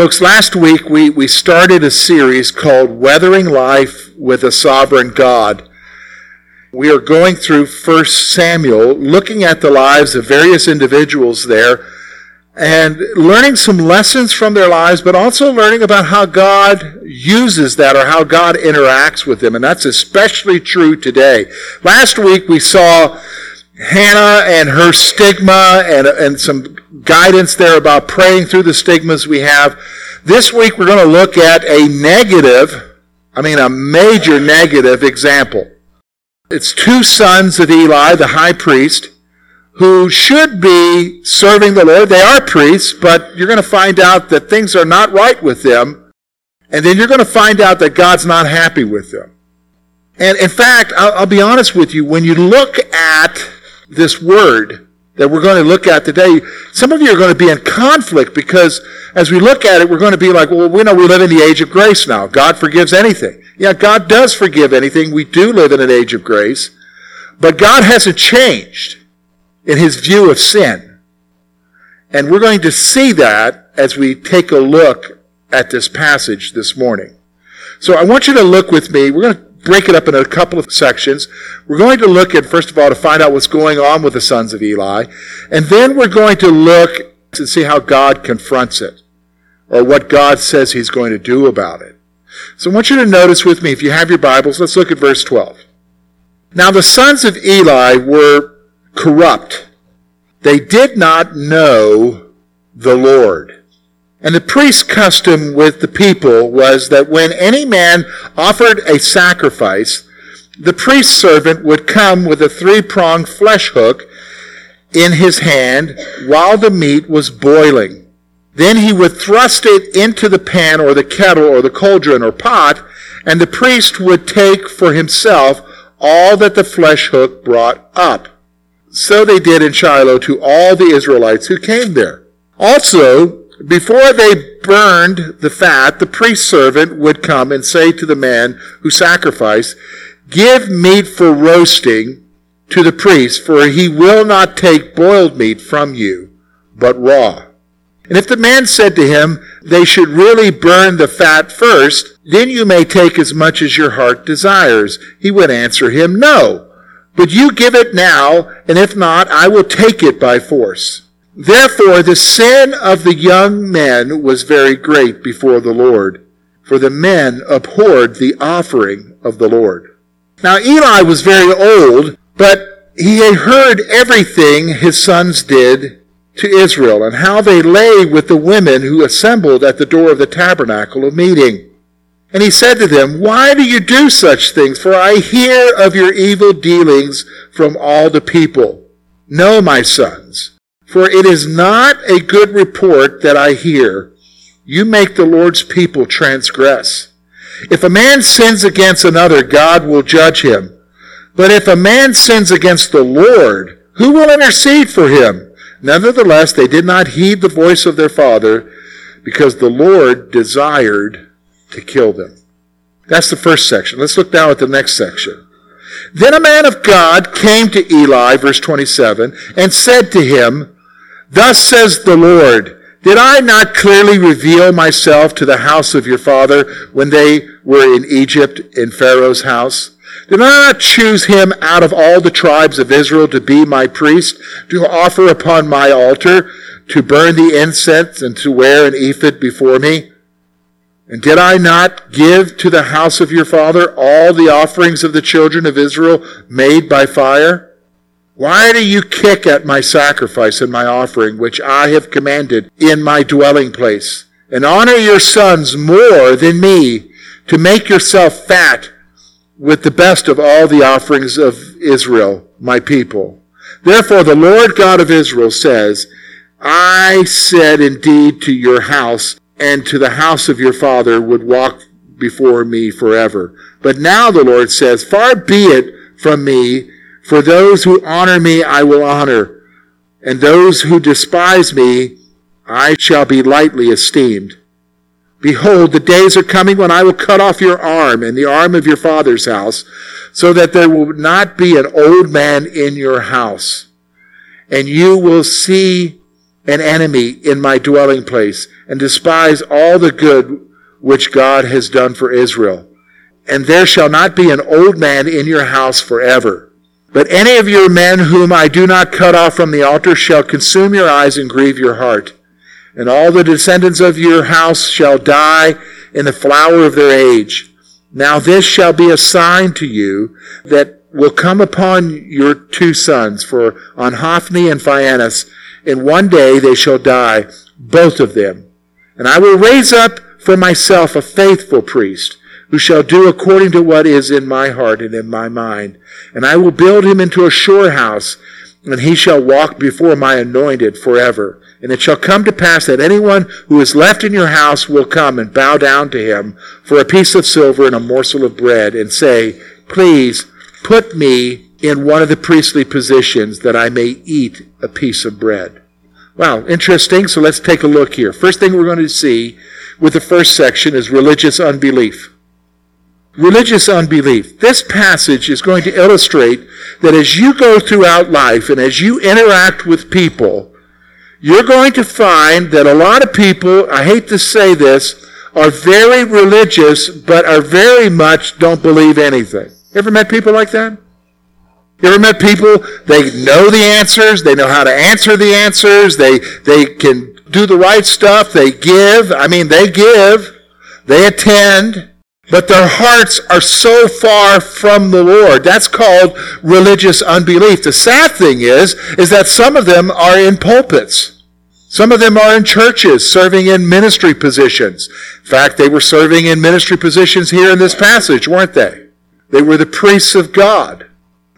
Folks, last week we, we started a series called Weathering Life with a Sovereign God. We are going through 1 Samuel, looking at the lives of various individuals there and learning some lessons from their lives, but also learning about how God uses that or how God interacts with them. And that's especially true today. Last week we saw Hannah and her stigma and, and some guidance there about praying through the stigmas we have. This week we're going to look at a negative, I mean a major negative example. It's two sons of Eli, the high priest, who should be serving the Lord. They are priests, but you're going to find out that things are not right with them. And then you're going to find out that God's not happy with them. And in fact, I'll, I'll be honest with you, when you look at this word that we're going to look at today, some of you are going to be in conflict because as we look at it, we're going to be like, well, we know we live in the age of grace now. God forgives anything. Yeah, God does forgive anything. We do live in an age of grace. But God hasn't changed in his view of sin. And we're going to see that as we take a look at this passage this morning. So I want you to look with me. We're going to break it up in a couple of sections. We're going to look at, first of all, to find out what's going on with the sons of Eli. And then we're going to look and see how God confronts it, or what God says he's going to do about it. So I want you to notice with me, if you have your Bibles, let's look at verse 12. Now the sons of Eli were corrupt. They did not know the Lord. And the priest's custom with the people was that when any man offered a sacrifice, the priest's servant would come with a three-pronged flesh hook in his hand while the meat was boiling. Then he would thrust it into the pan or the kettle or the cauldron or pot, and the priest would take for himself all that the flesh hook brought up. So they did in Shiloh to all the Israelites who came there. Also, before they burned the fat, the priest servant would come and say to the man who sacrificed, Give meat for roasting to the priest, for he will not take boiled meat from you, but raw. And if the man said to him, They should really burn the fat first, then you may take as much as your heart desires, he would answer him, No. But you give it now, and if not, I will take it by force. Therefore, the sin of the young men was very great before the Lord, for the men abhorred the offering of the Lord. Now, Eli was very old, but he had heard everything his sons did to Israel and how they lay with the women who assembled at the door of the tabernacle of meeting. And he said to them, Why do you do such things? For I hear of your evil dealings from all the people. No, my sons, for it is not a good report that I hear. You make the Lord's people transgress. If a man sins against another, God will judge him. But if a man sins against the Lord, who will intercede for him? Nevertheless, they did not heed the voice of their father because the Lord desired to kill them. That's the first section. Let's look now at the next section. Then a man of God came to Eli, verse 27, and said to him, Thus says the Lord, did I not clearly reveal myself to the house of your father when they were in Egypt in Pharaoh's house? Did I not choose him out of all the tribes of Israel to be my priest, to offer upon my altar, to burn the incense, and to wear an ephod before me? And did I not give to the house of your father all the offerings of the children of Israel made by fire? Why do you kick at my sacrifice and my offering, which I have commanded in my dwelling place? And honor your sons more than me, to make yourself fat with the best of all the offerings of Israel, my people. Therefore the Lord God of Israel says, I said indeed to your house and to the house of your father would walk before me forever. But now the Lord says, Far be it from me, for those who honor me I will honor, and those who despise me I shall be lightly esteemed. Behold, the days are coming when I will cut off your arm and the arm of your father's house, so that there will not be an old man in your house. And you will see an enemy in my dwelling place and despise all the good which God has done for Israel. And there shall not be an old man in your house forever. But any of your men whom I do not cut off from the altar shall consume your eyes and grieve your heart and all the descendants of your house shall die in the flower of their age. Now this shall be a sign to you that will come upon your two sons, for on Hophni and Phinehas, in one day they shall die, both of them. And I will raise up for myself a faithful priest, who shall do according to what is in my heart and in my mind. And I will build him into a sure house, and he shall walk before my anointed forever. And it shall come to pass that anyone who is left in your house will come and bow down to him for a piece of silver and a morsel of bread and say, Please put me in one of the priestly positions that I may eat a piece of bread. Wow, interesting. So let's take a look here. First thing we're going to see with the first section is religious unbelief. Religious unbelief. This passage is going to illustrate that as you go throughout life and as you interact with people, you're going to find that a lot of people, I hate to say this, are very religious, but are very much don't believe anything. Ever met people like that? You ever met people, they know the answers, they know how to answer the answers, they, they can do the right stuff, they give, I mean, they give, they attend, but their hearts are so far from the Lord. That's called religious unbelief. The sad thing is, is that some of them are in pulpits. Some of them are in churches, serving in ministry positions. In fact, they were serving in ministry positions here in this passage, weren't they? They were the priests of God.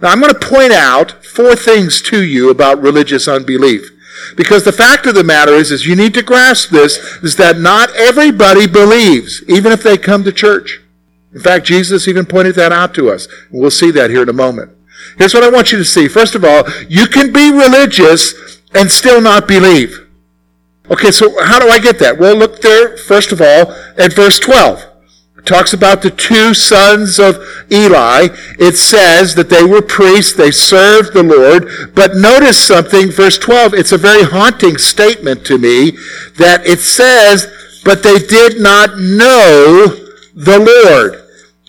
Now, I'm going to point out four things to you about religious unbelief. Because the fact of the matter is, is you need to grasp this, is that not everybody believes, even if they come to church. In fact, Jesus even pointed that out to us. We'll see that here in a moment. Here's what I want you to see. First of all, you can be religious and still not believe. Okay, so how do I get that? Well, look there, first of all, at verse 12. It talks about the two sons of Eli. It says that they were priests, they served the Lord. But notice something, verse 12, it's a very haunting statement to me that it says, but they did not know the Lord.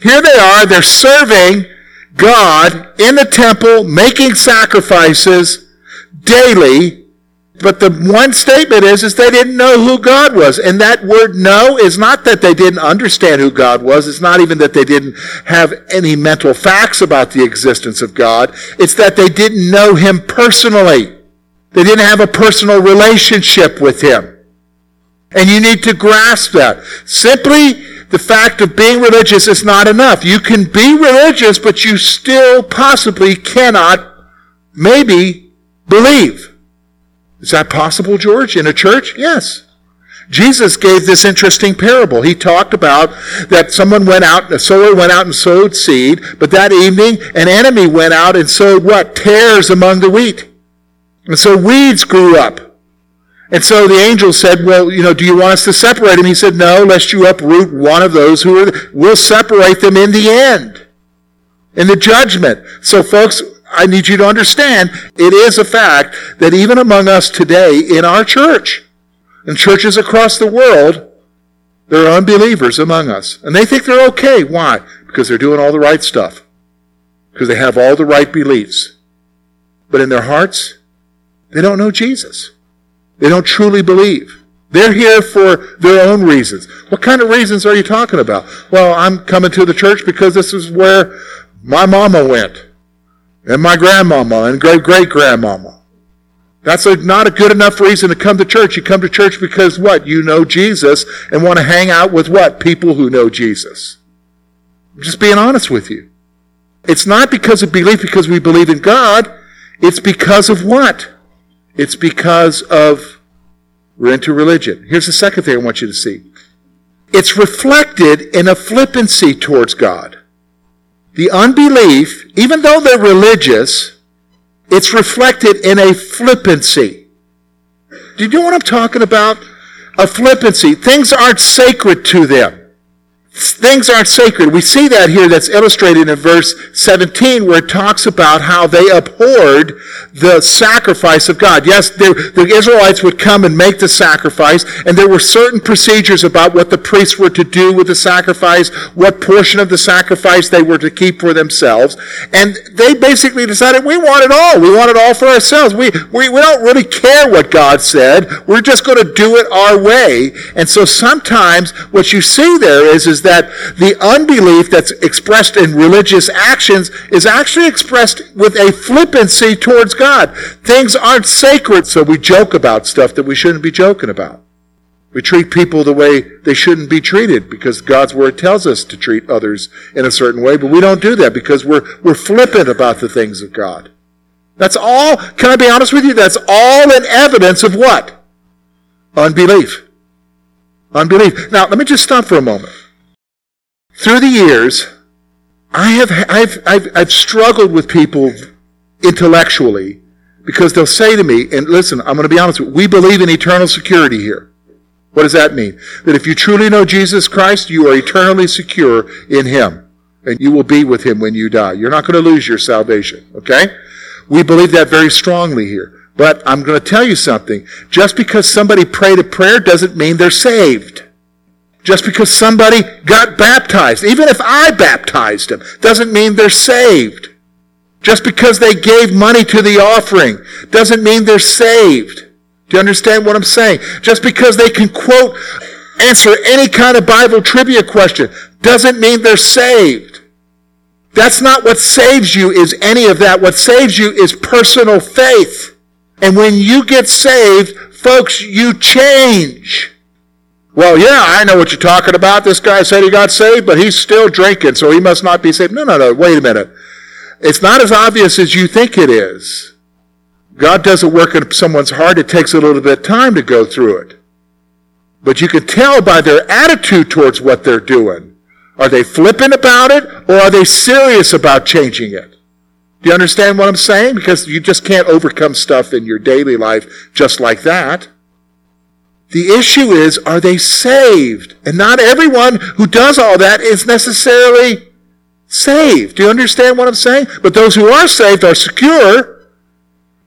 Here they are, they're serving God in the temple, making sacrifices daily. But the one statement is, is they didn't know who God was. And that word know is not that they didn't understand who God was. It's not even that they didn't have any mental facts about the existence of God. It's that they didn't know Him personally. They didn't have a personal relationship with Him. And you need to grasp that. Simply the fact of being religious is not enough. You can be religious, but you still possibly cannot, maybe, believe. Is that possible, George, in a church? Yes. Jesus gave this interesting parable. He talked about that someone went out, a sower went out and sowed seed, but that evening an enemy went out and sowed what? Tares among the wheat. And so weeds grew up. And so the angel said, well, you know, do you want us to separate them? He said, no, lest you uproot one of those who are, we'll separate them in the end, in the judgment. So folks, I need you to understand, it is a fact that even among us today in our church, in churches across the world, there are unbelievers among us. And they think they're okay. Why? Because they're doing all the right stuff. Because they have all the right beliefs. But in their hearts, they don't know Jesus. They don't truly believe. They're here for their own reasons. What kind of reasons are you talking about? Well, I'm coming to the church because this is where my mama went, and my grandmama, and great great grandmama. That's a, not a good enough reason to come to church. You come to church because what? You know Jesus and want to hang out with what? People who know Jesus. I'm just being honest with you. It's not because of belief because we believe in God. It's because of what? It's because of we're into religion. Here's the second thing I want you to see. it's reflected in a flippancy towards God. The unbelief, even though they're religious, it's reflected in a flippancy. Do you know what I'm talking about? A flippancy. Things aren't sacred to them. Things aren't sacred. We see that here that's illustrated in verse 17 where it talks about how they abhorred the sacrifice of God. Yes, the Israelites would come and make the sacrifice, and there were certain procedures about what the priests were to do with the sacrifice, what portion of the sacrifice they were to keep for themselves. And they basically decided, we want it all. We want it all for ourselves. We, we, we don't really care what God said. We're just going to do it our way. And so sometimes what you see there is, is that the unbelief that's expressed in religious actions is actually expressed with a flippancy towards God. Things aren't sacred, so we joke about stuff that we shouldn't be joking about. We treat people the way they shouldn't be treated because God's word tells us to treat others in a certain way, but we don't do that because we're, we're flippant about the things of God. That's all, can I be honest with you? That's all an evidence of what? Unbelief. Unbelief. Now, let me just stop for a moment. Through the years, I have, I've, I've, I've struggled with people intellectually because they'll say to me, and listen, I'm going to be honest with you, we believe in eternal security here. What does that mean? That if you truly know Jesus Christ, you are eternally secure in Him. And you will be with Him when you die. You're not going to lose your salvation. Okay? We believe that very strongly here. But I'm going to tell you something. Just because somebody prayed a prayer doesn't mean they're saved. Just because somebody got baptized, even if I baptized them, doesn't mean they're saved. Just because they gave money to the offering doesn't mean they're saved. Do you understand what I'm saying? Just because they can quote, answer any kind of Bible trivia question doesn't mean they're saved. That's not what saves you is any of that. What saves you is personal faith. And when you get saved, folks, you change. Well, yeah, I know what you're talking about. This guy said he got saved, but he's still drinking, so he must not be saved. No, no, no. Wait a minute. It's not as obvious as you think it is. God doesn't work in someone's heart. It takes a little bit of time to go through it. But you can tell by their attitude towards what they're doing. Are they flippant about it or are they serious about changing it? Do you understand what I'm saying? Because you just can't overcome stuff in your daily life just like that. The issue is, are they saved? And not everyone who does all that is necessarily saved. Do you understand what I'm saying? But those who are saved are secure.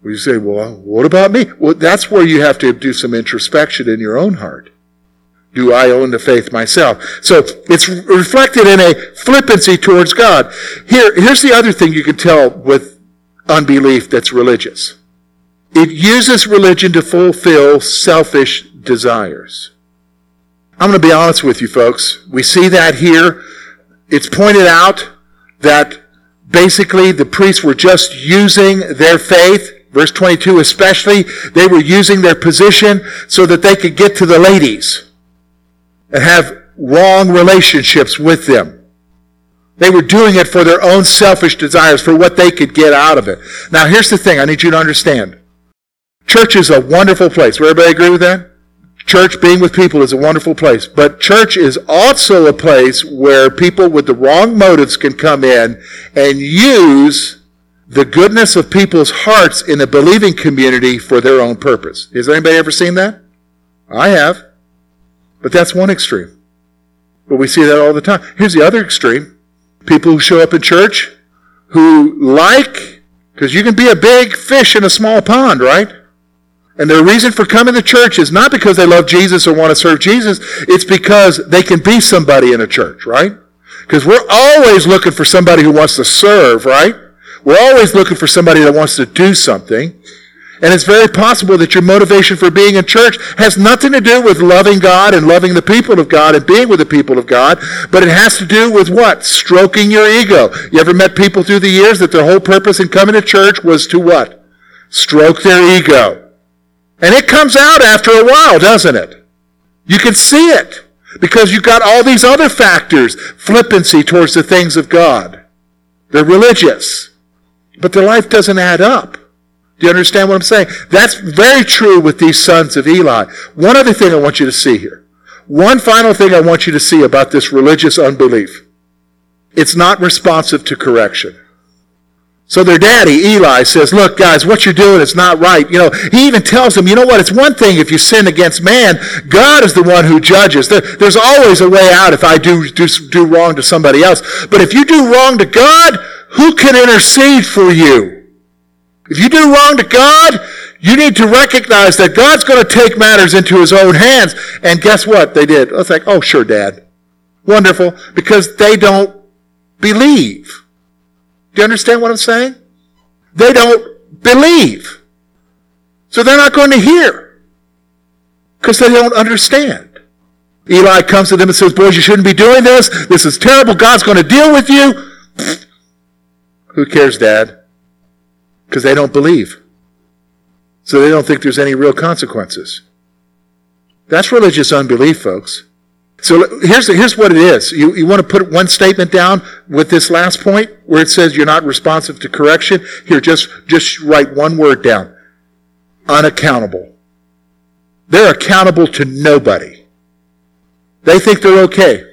You say, well, what about me? Well, that's where you have to do some introspection in your own heart. Do I own the faith myself? So it's reflected in a flippancy towards God. Here, here's the other thing you can tell with unbelief that's religious. It uses religion to fulfill selfish desires. I'm going to be honest with you folks. We see that here. It's pointed out that basically the priests were just using their faith, verse 22 especially, they were using their position so that they could get to the ladies and have wrong relationships with them. They were doing it for their own selfish desires, for what they could get out of it. Now here's the thing I need you to understand. Church is a wonderful place. Will everybody agree with that? Church, being with people, is a wonderful place. But church is also a place where people with the wrong motives can come in and use the goodness of people's hearts in a believing community for their own purpose. Has anybody ever seen that? I have. But that's one extreme. But we see that all the time. Here's the other extreme. People who show up in church who like, because you can be a big fish in a small pond, right? And their reason for coming to church is not because they love Jesus or want to serve Jesus. It's because they can be somebody in a church, right? Because we're always looking for somebody who wants to serve, right? We're always looking for somebody that wants to do something. And it's very possible that your motivation for being in church has nothing to do with loving God and loving the people of God and being with the people of God, but it has to do with what? Stroking your ego. You ever met people through the years that their whole purpose in coming to church was to what? Stroke their ego. And it comes out after a while, doesn't it? You can see it because you've got all these other factors, flippancy towards the things of God. They're religious, but their life doesn't add up. Do you understand what I'm saying? That's very true with these sons of Eli. One other thing I want you to see here. one final thing I want you to see about this religious unbelief. It's not responsive to correction. So their daddy, Eli, says, look, guys, what you're doing is not right. You know, he even tells them, you know what, it's one thing if you sin against man. God is the one who judges. There, there's always a way out if I do, do, do wrong to somebody else. But if you do wrong to God, who can intercede for you? If you do wrong to God, you need to recognize that God's going to take matters into his own hands. And guess what they did? It's like, oh, sure, Dad. Wonderful. Because they don't believe. Do you understand what I'm saying? They don't believe. So they're not going to hear. Because they don't understand. Eli comes to them and says, Boys, you shouldn't be doing this. This is terrible. God's going to deal with you. Who cares, Dad? Because they don't believe. So they don't think there's any real consequences. That's religious unbelief, folks. So here's, here's what it is. You, you want to put one statement down with this last point where it says you're not responsive to correction? Here, just, just write one word down. Unaccountable. They're accountable to nobody. They think they're okay.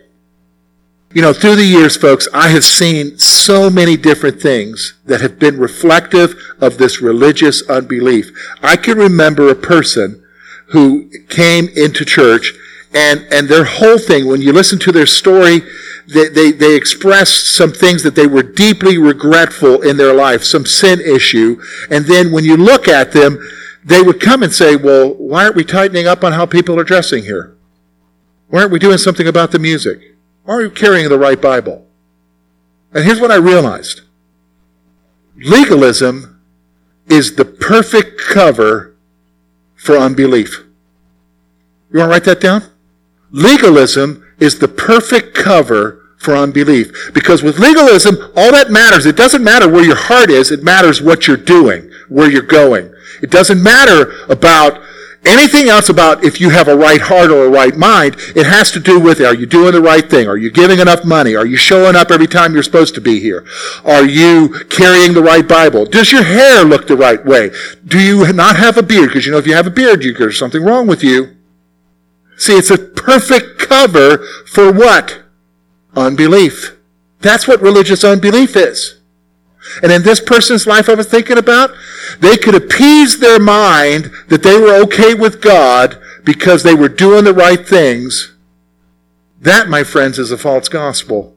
You know, through the years, folks, I have seen so many different things that have been reflective of this religious unbelief. I can remember a person who came into church and, and their whole thing, when you listen to their story, they, they, they expressed some things that they were deeply regretful in their life, some sin issue. And then when you look at them, they would come and say, well, why aren't we tightening up on how people are dressing here? Why aren't we doing something about the music? Why aren't we carrying the right Bible? And here's what I realized. Legalism is the perfect cover for unbelief. You want to write that down? Legalism is the perfect cover for unbelief. Because with legalism, all that matters, it doesn't matter where your heart is, it matters what you're doing, where you're going. It doesn't matter about anything else about if you have a right heart or a right mind. It has to do with are you doing the right thing? Are you giving enough money? Are you showing up every time you're supposed to be here? Are you carrying the right Bible? Does your hair look the right way? Do you not have a beard? Because you know if you have a beard, you, there's something wrong with you. See, it's a perfect cover for what? Unbelief. That's what religious unbelief is. And in this person's life I was thinking about, they could appease their mind that they were okay with God because they were doing the right things. That, my friends, is a false gospel.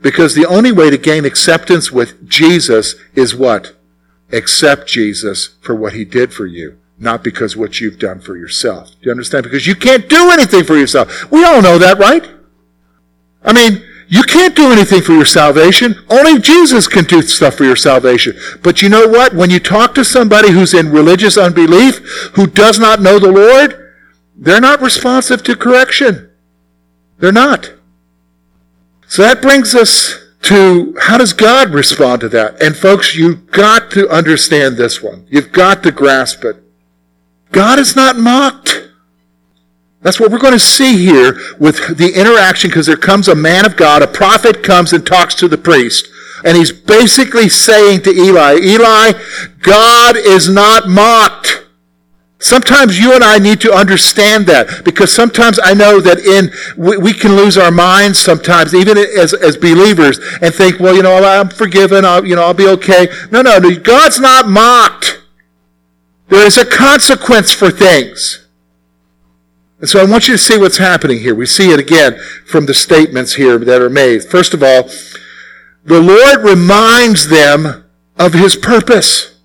Because the only way to gain acceptance with Jesus is what? Accept Jesus for what he did for you not because what you've done for yourself. Do you understand? Because you can't do anything for yourself. We all know that, right? I mean, you can't do anything for your salvation. Only Jesus can do stuff for your salvation. But you know what? When you talk to somebody who's in religious unbelief, who does not know the Lord, they're not responsive to correction. They're not. So that brings us to how does God respond to that? And folks, you've got to understand this one. You've got to grasp it. God is not mocked. That's what we're going to see here with the interaction because there comes a man of God, a prophet comes and talks to the priest. And he's basically saying to Eli, Eli, God is not mocked. Sometimes you and I need to understand that because sometimes I know that in we, we, can lose our minds sometimes, even as, as believers, and think, well, you know, I'm forgiven. I'll, you know, I'll be okay. No, no, no. God's not mocked. There is a consequence for things. And so I want you to see what's happening here. We see it again from the statements here that are made. First of all, the Lord reminds them of his purpose.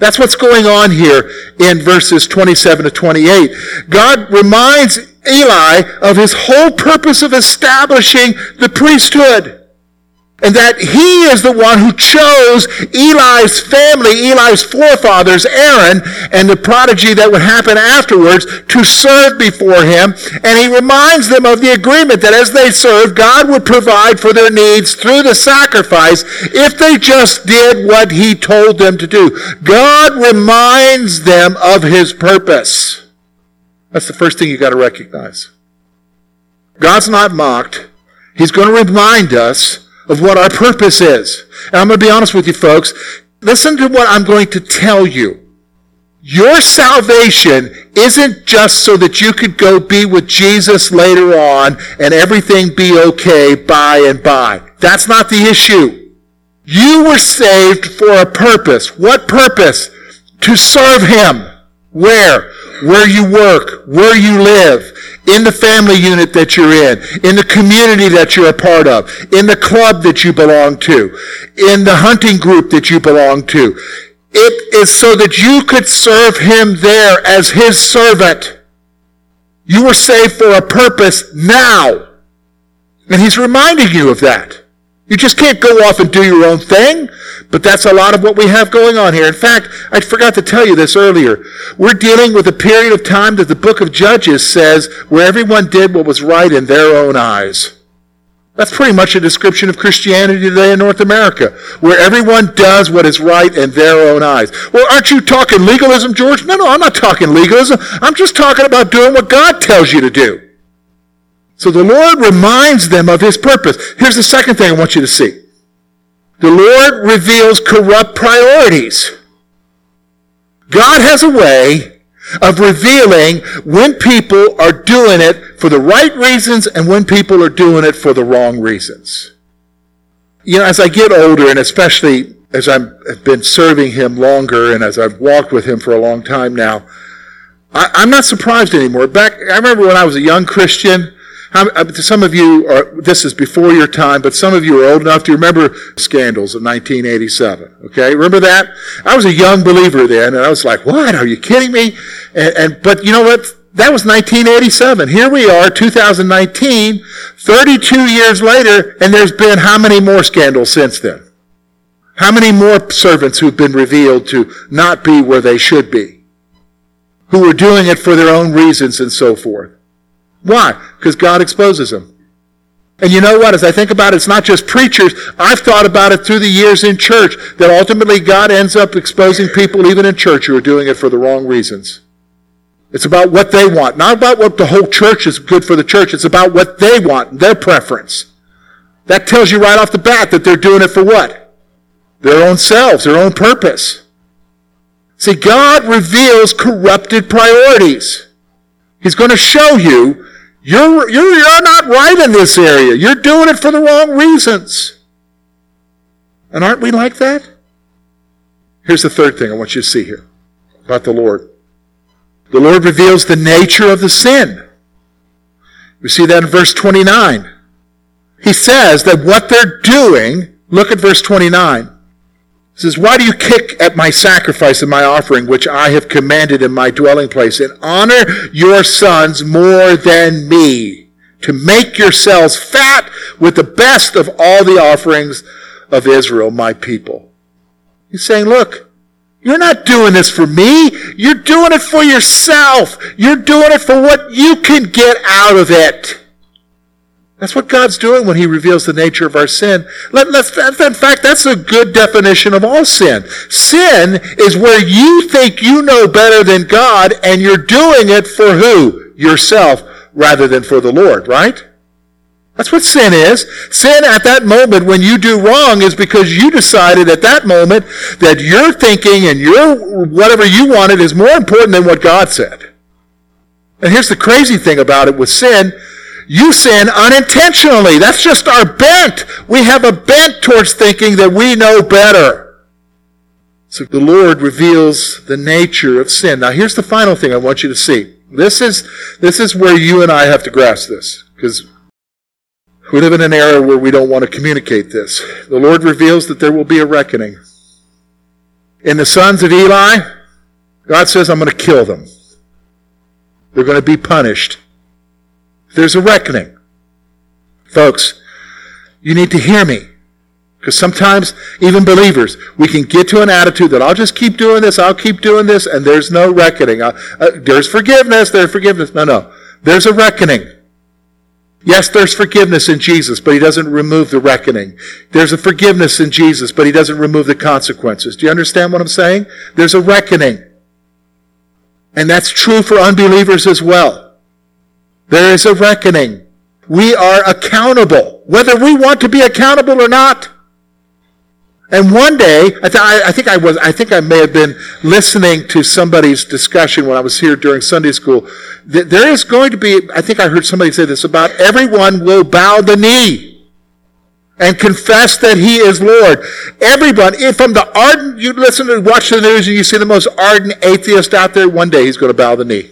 That's what's going on here in verses 27 to 28. God reminds Eli of his whole purpose of establishing the priesthood. And that he is the one who chose Eli's family, Eli's forefathers, Aaron, and the prodigy that would happen afterwards to serve before him. And he reminds them of the agreement that as they served, God would provide for their needs through the sacrifice if they just did what he told them to do. God reminds them of his purpose. That's the first thing you got to recognize. God's not mocked. He's going to remind us of what our purpose is. And I'm going to be honest with you folks. Listen to what I'm going to tell you. Your salvation isn't just so that you could go be with Jesus later on and everything be okay by and by. That's not the issue. You were saved for a purpose. What purpose? To serve Him. Where? Where you work, where you live, in the family unit that you're in, in the community that you're a part of, in the club that you belong to, in the hunting group that you belong to. It is so that you could serve him there as his servant. You were saved for a purpose now. And he's reminding you of that. You just can't go off and do your own thing. But that's a lot of what we have going on here. In fact, I forgot to tell you this earlier. We're dealing with a period of time that the book of Judges says where everyone did what was right in their own eyes. That's pretty much a description of Christianity today in North America, where everyone does what is right in their own eyes. Well, aren't you talking legalism, George? No, no, I'm not talking legalism. I'm just talking about doing what God tells you to do. So the Lord reminds them of his purpose. Here's the second thing I want you to see. The Lord reveals corrupt priorities. God has a way of revealing when people are doing it for the right reasons and when people are doing it for the wrong reasons. You know, as I get older, and especially as I've been serving him longer and as I've walked with him for a long time now, I, am not surprised anymore. Back, I remember when I was a young Christian, uh, some of you are, this is before your time, but some of you are old enough to remember scandals of 1987. Okay, remember that? I was a young believer then, and I was like, "What? Are you kidding me?" And, and but you know what? That was 1987. Here we are, 2019, 32 years later, and there's been how many more scandals since then? How many more servants who've been revealed to not be where they should be? Who are doing it for their own reasons and so forth? Why? Because God exposes them. And you know what? As I think about it, it's not just preachers. I've thought about it through the years in church that ultimately God ends up exposing people, even in church, who are doing it for the wrong reasons. It's about what they want, not about what the whole church is good for the church. It's about what they want, their preference. That tells you right off the bat that they're doing it for what? Their own selves, their own purpose. See, God reveals corrupted priorities. He's going to show you you're, you're, you're not right in this area. You're doing it for the wrong reasons. And aren't we like that? Here's the third thing I want you to see here about the Lord. The Lord reveals the nature of the sin. We see that in verse 29. He says that what they're doing, look at verse 29 says, Why do you kick at my sacrifice and my offering, which I have commanded in my dwelling place, and honor your sons more than me, to make yourselves fat with the best of all the offerings of Israel, my people? He's saying, Look, you're not doing this for me. You're doing it for yourself. You're doing it for what you can get out of it. That's what God's doing when He reveals the nature of our sin. Let, in fact, that's a good definition of all sin. Sin is where you think you know better than God and you're doing it for who? Yourself rather than for the Lord, right? That's what sin is. Sin at that moment when you do wrong is because you decided at that moment that your thinking and your whatever you wanted is more important than what God said. And here's the crazy thing about it with sin you sin unintentionally. That's just our bent. We have a bent towards thinking that we know better. So the Lord reveals the nature of sin. Now here's the final thing I want you to see. This is, this is where you and I have to grasp this. Because we live in an era where we don't want to communicate this. The Lord reveals that there will be a reckoning. In the sons of Eli, God says, I'm going to kill them. They're going to be punished. There's a reckoning. Folks, you need to hear me. Because sometimes, even believers, we can get to an attitude that I'll just keep doing this, I'll keep doing this, and there's no reckoning. Uh, uh, there's forgiveness, there's forgiveness. No, no. There's a reckoning. Yes, there's forgiveness in Jesus, but he doesn't remove the reckoning. There's a forgiveness in Jesus, but he doesn't remove the consequences. Do you understand what I'm saying? There's a reckoning. And that's true for unbelievers as well. There is a reckoning. We are accountable, whether we want to be accountable or not. And one day, I, th- I, think I was, I think I may have been listening to somebody's discussion when I was here during Sunday school. There is going to be, I think I heard somebody say this about everyone will bow the knee and confess that he is Lord. Everyone, if from the ardent, you listen to, watch the news and you see the most ardent atheist out there, one day he's going to bow the knee.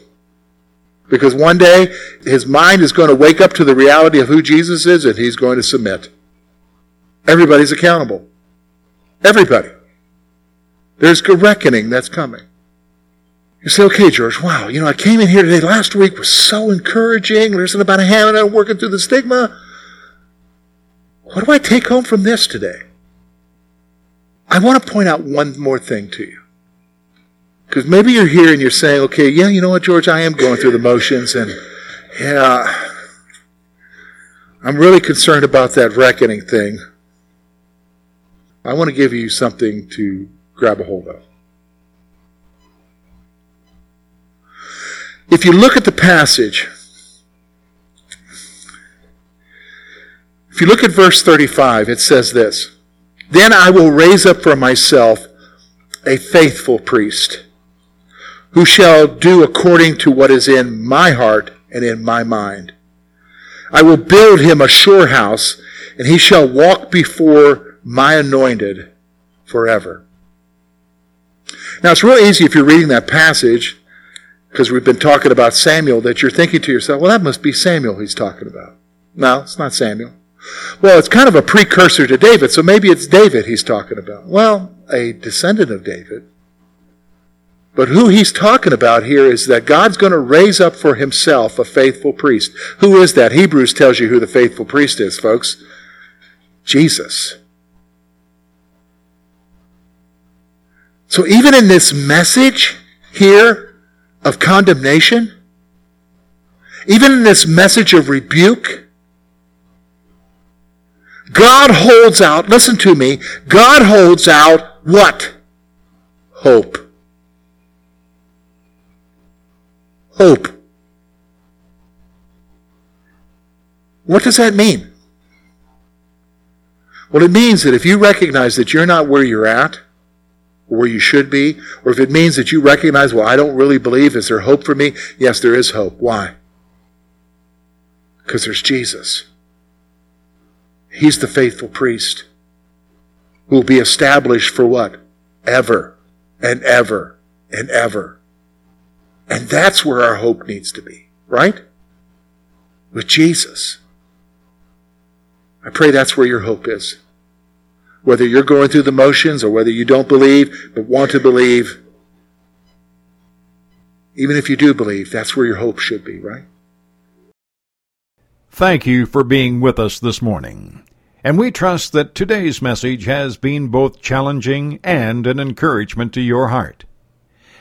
Because one day his mind is going to wake up to the reality of who Jesus is and he's going to submit. Everybody's accountable. Everybody. There's a reckoning that's coming. You say, okay, George, wow, you know, I came in here today last week was so encouraging, listening about Hannah and working through the stigma. What do I take home from this today? I want to point out one more thing to you. Because maybe you're here and you're saying, okay, yeah, you know what, George, I am going through the motions, and yeah, I'm really concerned about that reckoning thing. I want to give you something to grab a hold of. If you look at the passage, if you look at verse 35, it says this Then I will raise up for myself a faithful priest who shall do according to what is in my heart and in my mind. I will build him a sure house, and he shall walk before my anointed forever. Now, it's real easy if you're reading that passage, because we've been talking about Samuel, that you're thinking to yourself, well, that must be Samuel he's talking about. No, it's not Samuel. Well, it's kind of a precursor to David, so maybe it's David he's talking about. Well, a descendant of David. But who he's talking about here is that God's going to raise up for himself a faithful priest. Who is that? Hebrews tells you who the faithful priest is, folks. Jesus. So even in this message here of condemnation, even in this message of rebuke, God holds out, listen to me, God holds out what? Hope. Hope. What does that mean? Well, it means that if you recognize that you're not where you're at, or where you should be, or if it means that you recognize, well, I don't really believe, is there hope for me? Yes, there is hope. Why? Because there's Jesus. He's the faithful priest who will be established for what? Ever and ever and ever. And that's where our hope needs to be, right? With Jesus. I pray that's where your hope is whether you're going through the motions or whether you don't believe but want to believe, even if you do believe, that's where your hope should be, right? Thank you for being with us this morning. And we trust that today's message has been both challenging and an encouragement to your heart.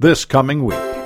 this coming week.